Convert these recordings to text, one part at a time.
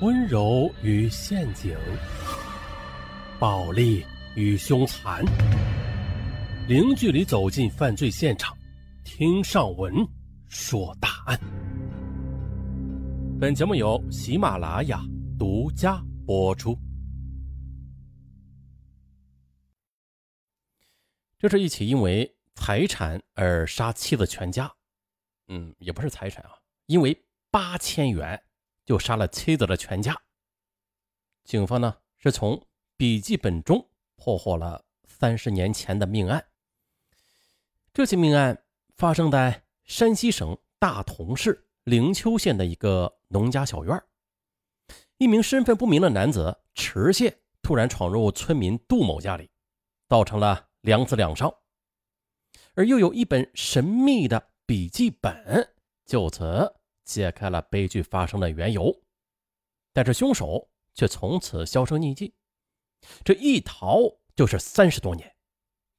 温柔与陷阱，暴力与凶残，零距离走进犯罪现场，听上文说大案。本节目由喜马拉雅独家播出。这是一起因为财产而杀妻子全家，嗯，也不是财产啊，因为八千元。就杀了妻子的全家。警方呢是从笔记本中破获了三十年前的命案。这起命案发生在山西省大同市灵丘县的一个农家小院。一名身份不明的男子池蟹突然闯入村民杜某家里，造成了两死两伤。而又有一本神秘的笔记本，就此。揭开了悲剧发生的缘由，但是凶手却从此销声匿迹，这一逃就是三十多年，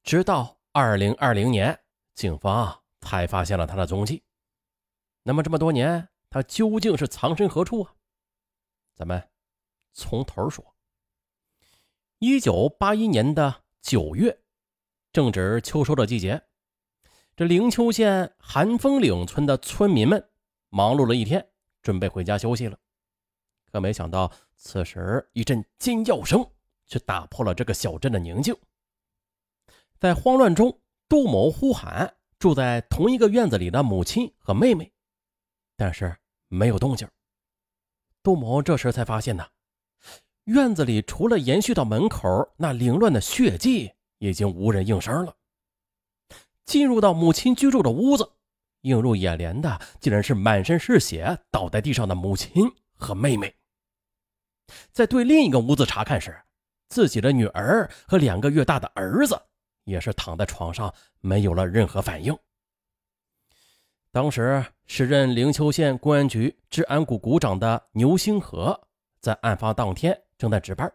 直到二零二零年，警方才发现了他的踪迹。那么这么多年，他究竟是藏身何处啊？咱们从头说。一九八一年的九月，正值秋收的季节，这灵丘县寒风岭村的村民们。忙碌了一天，准备回家休息了。可没想到，此时一阵尖叫声却打破了这个小镇的宁静。在慌乱中，杜某呼喊住在同一个院子里的母亲和妹妹，但是没有动静。杜某这时才发现呢，院子里除了延续到门口那凌乱的血迹，已经无人应声了。进入到母亲居住的屋子。映入眼帘的竟然是满身是血倒在地上的母亲和妹妹。在对另一个屋子查看时，自己的女儿和两个月大的儿子也是躺在床上，没有了任何反应。当时，时任灵丘县公安局治安股股长的牛星河在案发当天正在值班。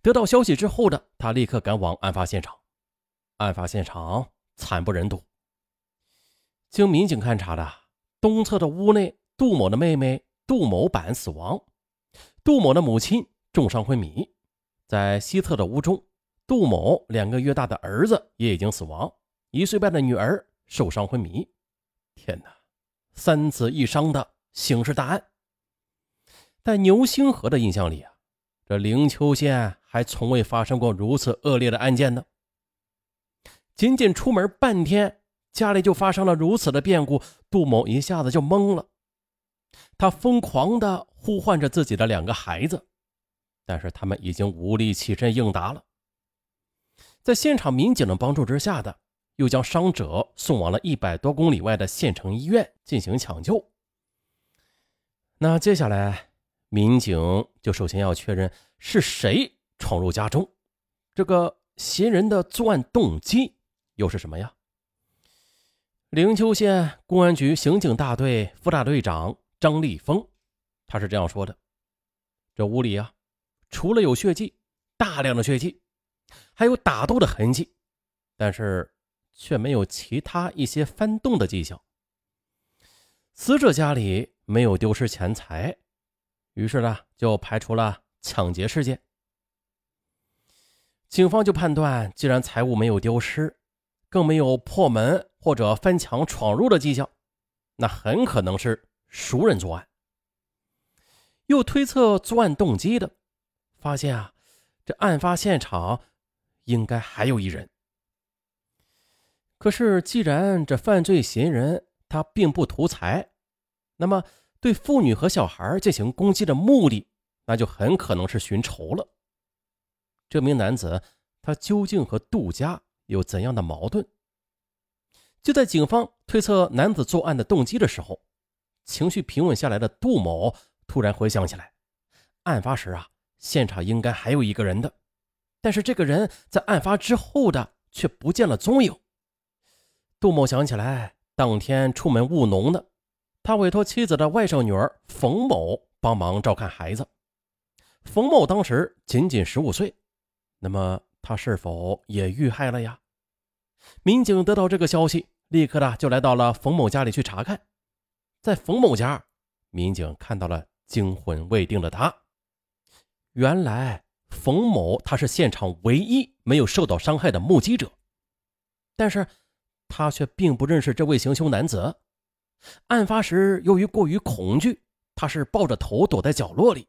得到消息之后的他，立刻赶往案发现场。案发现场惨不忍睹。经民警勘查的东侧的屋内，杜某的妹妹杜某板死亡，杜某的母亲重伤昏迷；在西侧的屋中，杜某两个月大的儿子也已经死亡，一岁半的女儿受伤昏迷。天哪，三死一伤的刑事大案！在牛星河的印象里啊，这灵丘县还从未发生过如此恶劣的案件呢。仅仅出门半天。家里就发生了如此的变故，杜某一下子就懵了。他疯狂地呼唤着自己的两个孩子，但是他们已经无力起身应答了。在现场民警的帮助之下，的又将伤者送往了一百多公里外的县城医院进行抢救。那接下来，民警就首先要确认是谁闯入家中，这个嫌疑人的作案动机又是什么呀？灵丘县公安局刑警大队副大队长张立峰，他是这样说的：“这屋里啊，除了有血迹，大量的血迹，还有打斗的痕迹，但是却没有其他一些翻动的迹象。死者家里没有丢失钱财，于是呢，就排除了抢劫事件。警方就判断，既然财物没有丢失，更没有破门。”或者翻墙闯入的迹象，那很可能是熟人作案。又推测作案动机的，发现啊，这案发现场应该还有一人。可是，既然这犯罪嫌疑人他并不图财，那么对妇女和小孩进行攻击的目的，那就很可能是寻仇了。这名男子他究竟和杜家有怎样的矛盾？就在警方推测男子作案的动机的时候，情绪平稳下来的杜某突然回想起来，案发时啊，现场应该还有一个人的，但是这个人在案发之后的却不见了踪影。杜某想起来，当天出门务农的，他委托妻子的外甥女儿冯某帮忙照看孩子。冯某当时仅仅十五岁，那么他是否也遇害了呀？民警得到这个消息。立刻的就来到了冯某家里去查看，在冯某家，民警看到了惊魂未定的他。原来冯某他是现场唯一没有受到伤害的目击者，但是他却并不认识这位行凶男子。案发时由于过于恐惧，他是抱着头躲在角落里，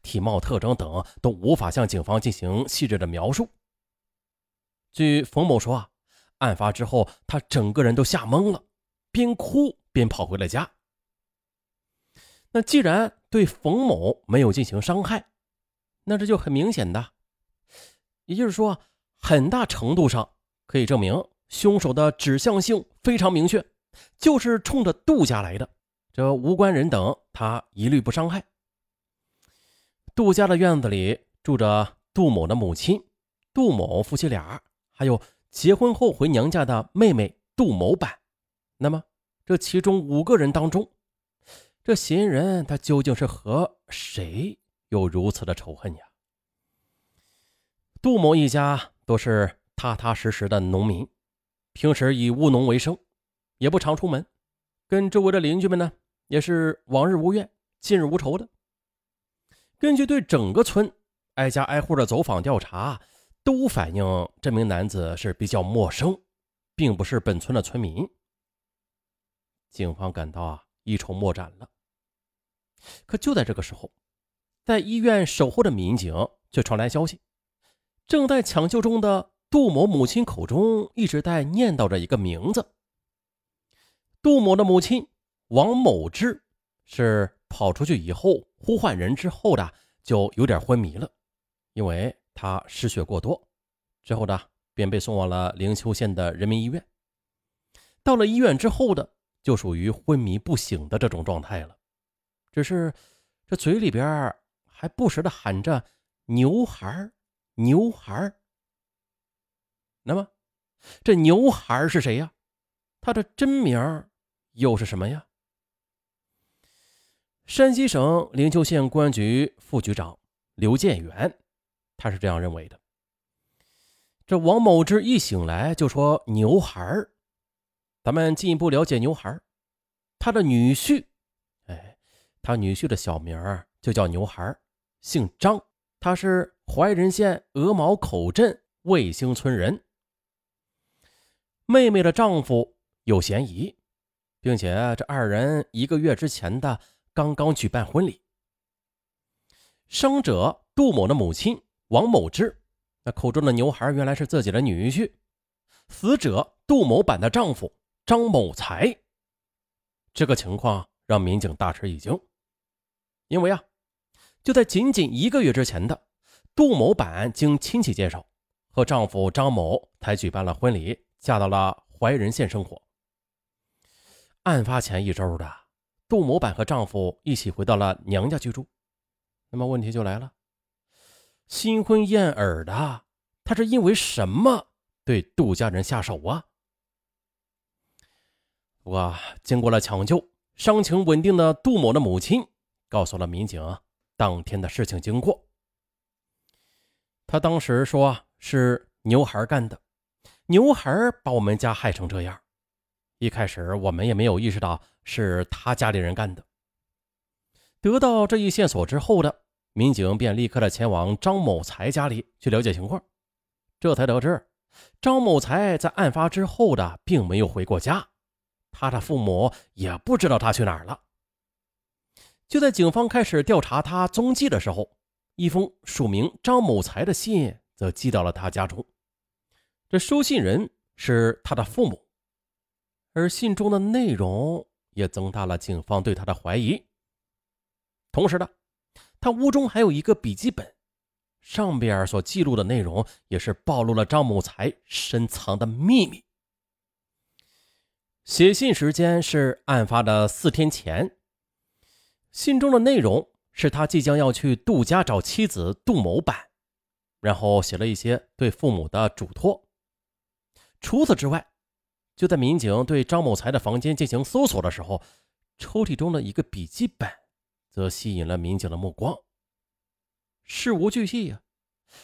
体貌特征等都无法向警方进行细致的描述。据冯某说啊，案发之后他整个人都吓懵了，边哭边跑回了家。那既然对冯某没有进行伤害，那这就很明显的，也就是说，很大程度上可以证明凶手的指向性非常明确，就是冲着杜家来的。这无关人等，他一律不伤害。杜家的院子里住着杜某的母亲、杜某夫妻俩，还有结婚后回娘家的妹妹杜某版。那么，这其中五个人当中，这嫌疑人他究竟是和谁有如此的仇恨呀？杜某一家都是踏踏实实的农民，平时以务农为生，也不常出门，跟周围的邻居们呢也是往日无怨，近日无仇的。根据对整个村挨家挨户的走访调查，都反映这名男子是比较陌生，并不是本村的村民。警方感到啊。一筹莫展了。可就在这个时候，在医院守候的民警却传来消息：正在抢救中的杜某母亲口中一直在念叨着一个名字。杜某的母亲王某芝是跑出去以后呼唤人之后的，就有点昏迷了，因为他失血过多，之后呢便被送往了灵丘县的人民医院。到了医院之后的。就属于昏迷不醒的这种状态了，只是这嘴里边还不时的喊着“牛孩牛孩那么，这牛孩是谁呀？他的真名又是什么呀？山西省灵丘县公安局副局长刘建元，他是这样认为的。这王某之一醒来就说“牛孩”。咱们进一步了解牛孩他的女婿，哎，他女婿的小名就叫牛孩姓张，他是怀仁县鹅毛口镇卫星村人。妹妹的丈夫有嫌疑，并且这二人一个月之前的刚刚举办婚礼。伤者杜某的母亲王某之，那口中的牛孩原来是自己的女婿，死者杜某板的丈夫。张某才，这个情况让民警大吃一惊，因为啊，就在仅仅一个月之前的，杜某板经亲戚介绍，和丈夫张某才举办了婚礼，嫁到了怀仁县生活。案发前一周的，杜某板和丈夫一起回到了娘家居住。那么问题就来了，新婚燕尔的，他是因为什么对杜家人下手啊？不过，经过了抢救，伤情稳定的杜某的母亲告诉了民警当天的事情经过。他当时说是牛孩干的，牛孩把我们家害成这样。一开始我们也没有意识到是他家里人干的。得到这一线索之后的民警便立刻的前往张某才家里去了解情况，这才得知张某才在案发之后的并没有回过家。他的父母也不知道他去哪儿了。就在警方开始调查他踪迹的时候，一封署名张某才的信则寄到了他家中。这收信人是他的父母，而信中的内容也增大了警方对他的怀疑。同时呢，他屋中还有一个笔记本，上边所记录的内容也是暴露了张某才深藏的秘密。写信时间是案发的四天前。信中的内容是他即将要去杜家找妻子杜某板，然后写了一些对父母的嘱托。除此之外，就在民警对张某才的房间进行搜索的时候，抽屉中的一个笔记本则吸引了民警的目光。事无巨细呀，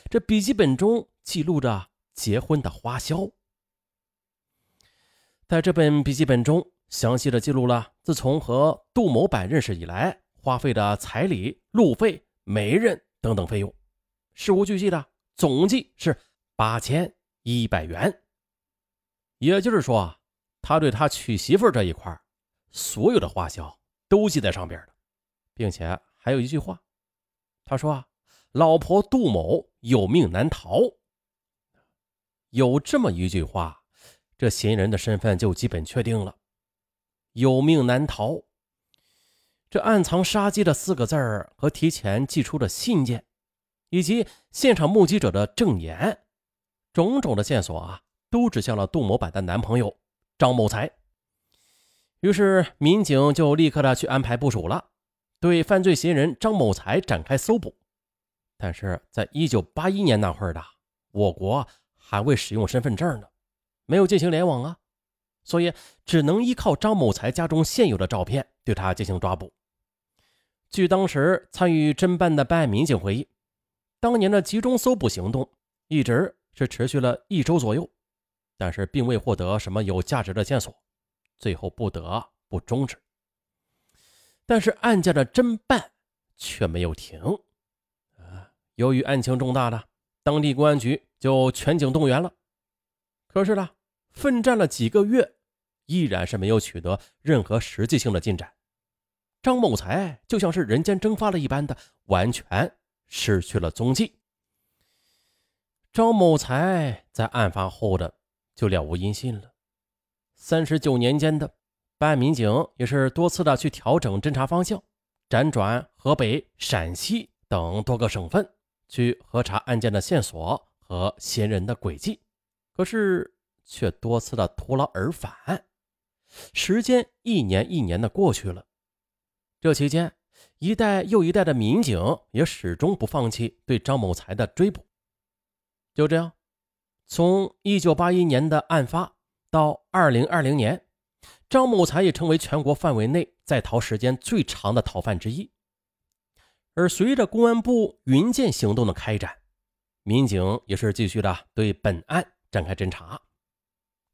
这笔记本中记录着结婚的花销。在这本笔记本中，详细的记录了自从和杜某板认识以来花费的彩礼、路费、媒人等等费用，事无巨细的总计是八千一百元。也就是说，他对他娶媳妇这一块所有的花销都记在上边了，并且还有一句话，他说啊，老婆杜某有命难逃。有这么一句话，这嫌疑人的身份就基本确定了，有命难逃。这暗藏杀机的四个字儿和提前寄出的信件，以及现场目击者的证言，种种的线索啊，都指向了杜某版的男朋友张某才。于是民警就立刻的去安排部署了，对犯罪嫌疑人张某才展开搜捕。但是在一九八一年那会儿的我国还未使用身份证呢，没有进行联网啊，所以只能依靠张某才家中现有的照片对他进行抓捕。据当时参与侦办的办案民警回忆，当年的集中搜捕行动一直是持续了一周左右，但是并未获得什么有价值的线索，最后不得不终止。但是案件的侦办却没有停。啊，由于案情重大的，当地公安局就全警动员了。可是呢，奋战了几个月，依然是没有取得任何实际性的进展。张某才就像是人间蒸发了一般的，完全失去了踪迹。张某才在案发后的就了无音信了。三十九年间的办案民警也是多次的去调整侦查方向，辗转河北、陕西等多个省份去核查案件的线索和嫌疑人的轨迹，可是却多次的徒劳而返。时间一年一年的过去了。这期间，一代又一代的民警也始终不放弃对张某才的追捕。就这样，从1981年的案发到2020年，张某才也成为全国范围内在逃时间最长的逃犯之一。而随着公安部云剑行动的开展，民警也是继续的对本案展开侦查，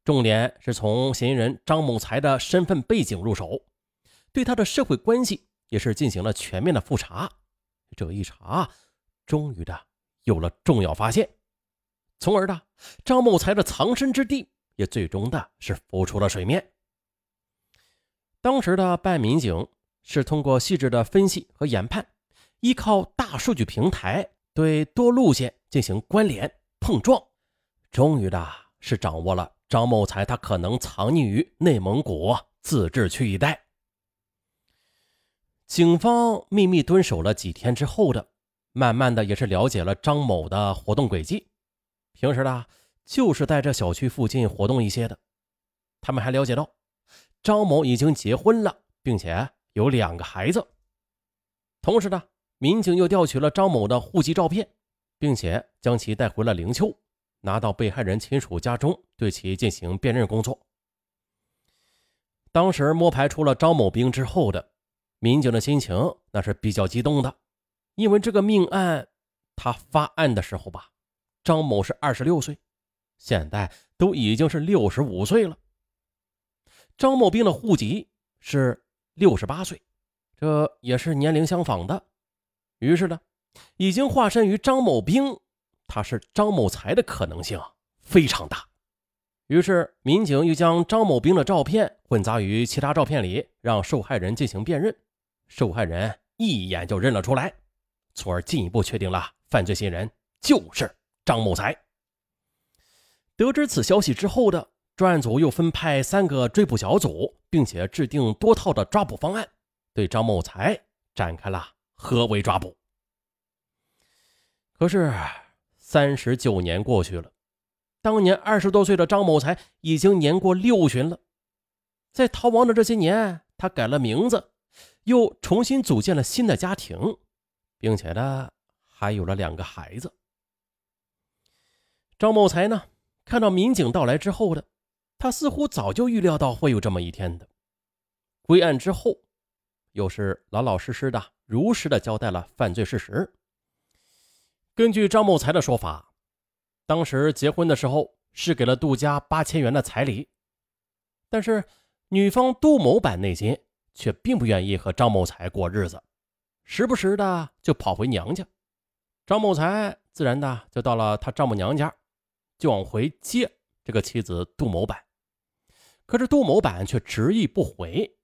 重点是从嫌疑人张某才的身份背景入手。对他的社会关系也是进行了全面的复查，这一查，终于的有了重要发现，从而的张某才的藏身之地也最终的是浮出了水面。当时的办案民警是通过细致的分析和研判，依靠大数据平台对多路线进行关联碰撞，终于的是掌握了张某才他可能藏匿于内蒙古自治区一带。警方秘密蹲守了几天之后的，慢慢的也是了解了张某的活动轨迹。平时呢，就是在这小区附近活动一些的。他们还了解到，张某已经结婚了，并且有两个孩子。同时呢，民警又调取了张某的户籍照片，并且将其带回了灵丘，拿到被害人亲属家中，对其进行辨认工作。当时摸排出了张某兵之后的。民警的心情那是比较激动的，因为这个命案，他发案的时候吧，张某是二十六岁，现在都已经是六十五岁了。张某兵的户籍是六十八岁，这也是年龄相仿的。于是呢，已经化身于张某兵，他是张某才的可能性非常大。于是民警又将张某兵的照片混杂于其他照片里，让受害人进行辨认。受害人一眼就认了出来，从而进一步确定了犯罪嫌疑人就是张某才。得知此消息之后的专案组又分派三个追捕小组，并且制定多套的抓捕方案，对张某才展开了合围抓捕。可是三十九年过去了，当年二十多岁的张某才已经年过六旬了，在逃亡的这些年，他改了名字。又重新组建了新的家庭，并且呢，还有了两个孩子。张某才呢，看到民警到来之后的，他似乎早就预料到会有这么一天的。归案之后，又是老老实实的、如实的交代了犯罪事实。根据张某才的说法，当时结婚的时候是给了杜家八千元的彩礼，但是女方杜某版内心。却并不愿意和张某才过日子，时不时的就跑回娘家。张某才自然的就到了他丈母娘家，就往回接这个妻子杜某板。可是杜某板却执意不回。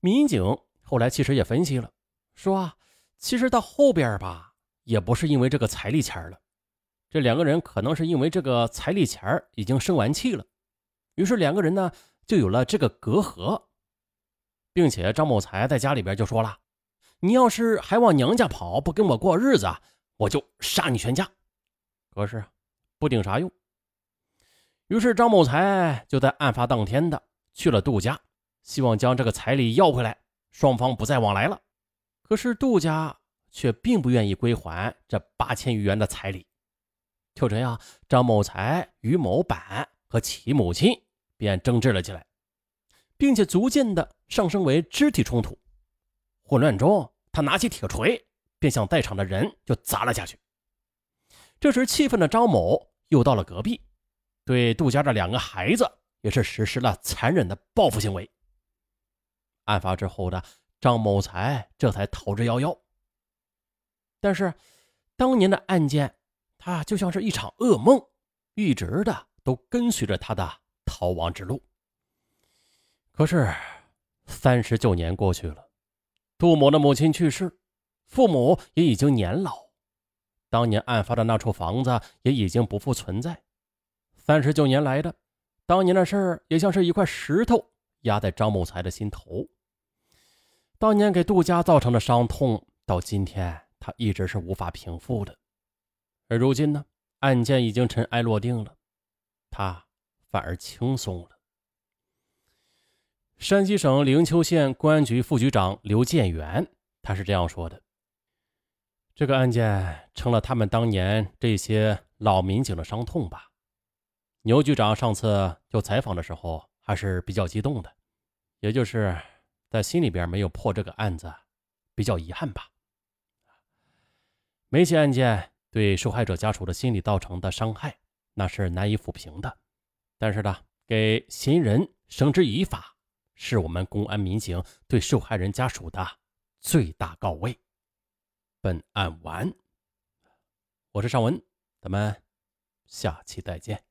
民警后来其实也分析了，说啊，其实到后边吧，也不是因为这个彩礼钱了，这两个人可能是因为这个彩礼钱已经生完气了，于是两个人呢就有了这个隔阂，并且张某才在家里边就说了：“你要是还往娘家跑，不跟我过日子。”我就杀你全家，可是不顶啥用。于是张某才就在案发当天的去了杜家，希望将这个彩礼要回来，双方不再往来了。可是杜家却并不愿意归还这八千余元的彩礼。就这样，张某才与某板和其母亲便争执了起来，并且逐渐的上升为肢体冲突。混乱中，他拿起铁锤。便向在场的人就砸了下去。这时，气愤的张某又到了隔壁，对杜家的两个孩子也是实施了残忍的报复行为。案发之后的张某才这才逃之夭夭。但是，当年的案件，他就像是一场噩梦，一直的都跟随着他的逃亡之路。可是，三十九年过去了，杜某的母亲去世。父母也已经年老，当年案发的那处房子也已经不复存在。三十九年来的，当年的事儿也像是一块石头压在张某才的心头。当年给杜家造成的伤痛，到今天他一直是无法平复的。而如今呢，案件已经尘埃落定了，他反而轻松了。山西省灵丘县公安局副局长刘建元，他是这样说的。这个案件成了他们当年这些老民警的伤痛吧。牛局长上次就采访的时候还是比较激动的，也就是在心里边没有破这个案子，比较遗憾吧。每起案件对受害者家属的心理造成的伤害，那是难以抚平的。但是呢，给嫌疑人绳之以法，是我们公安民警对受害人家属的最大告慰。本案完，我是尚文，咱们下期再见。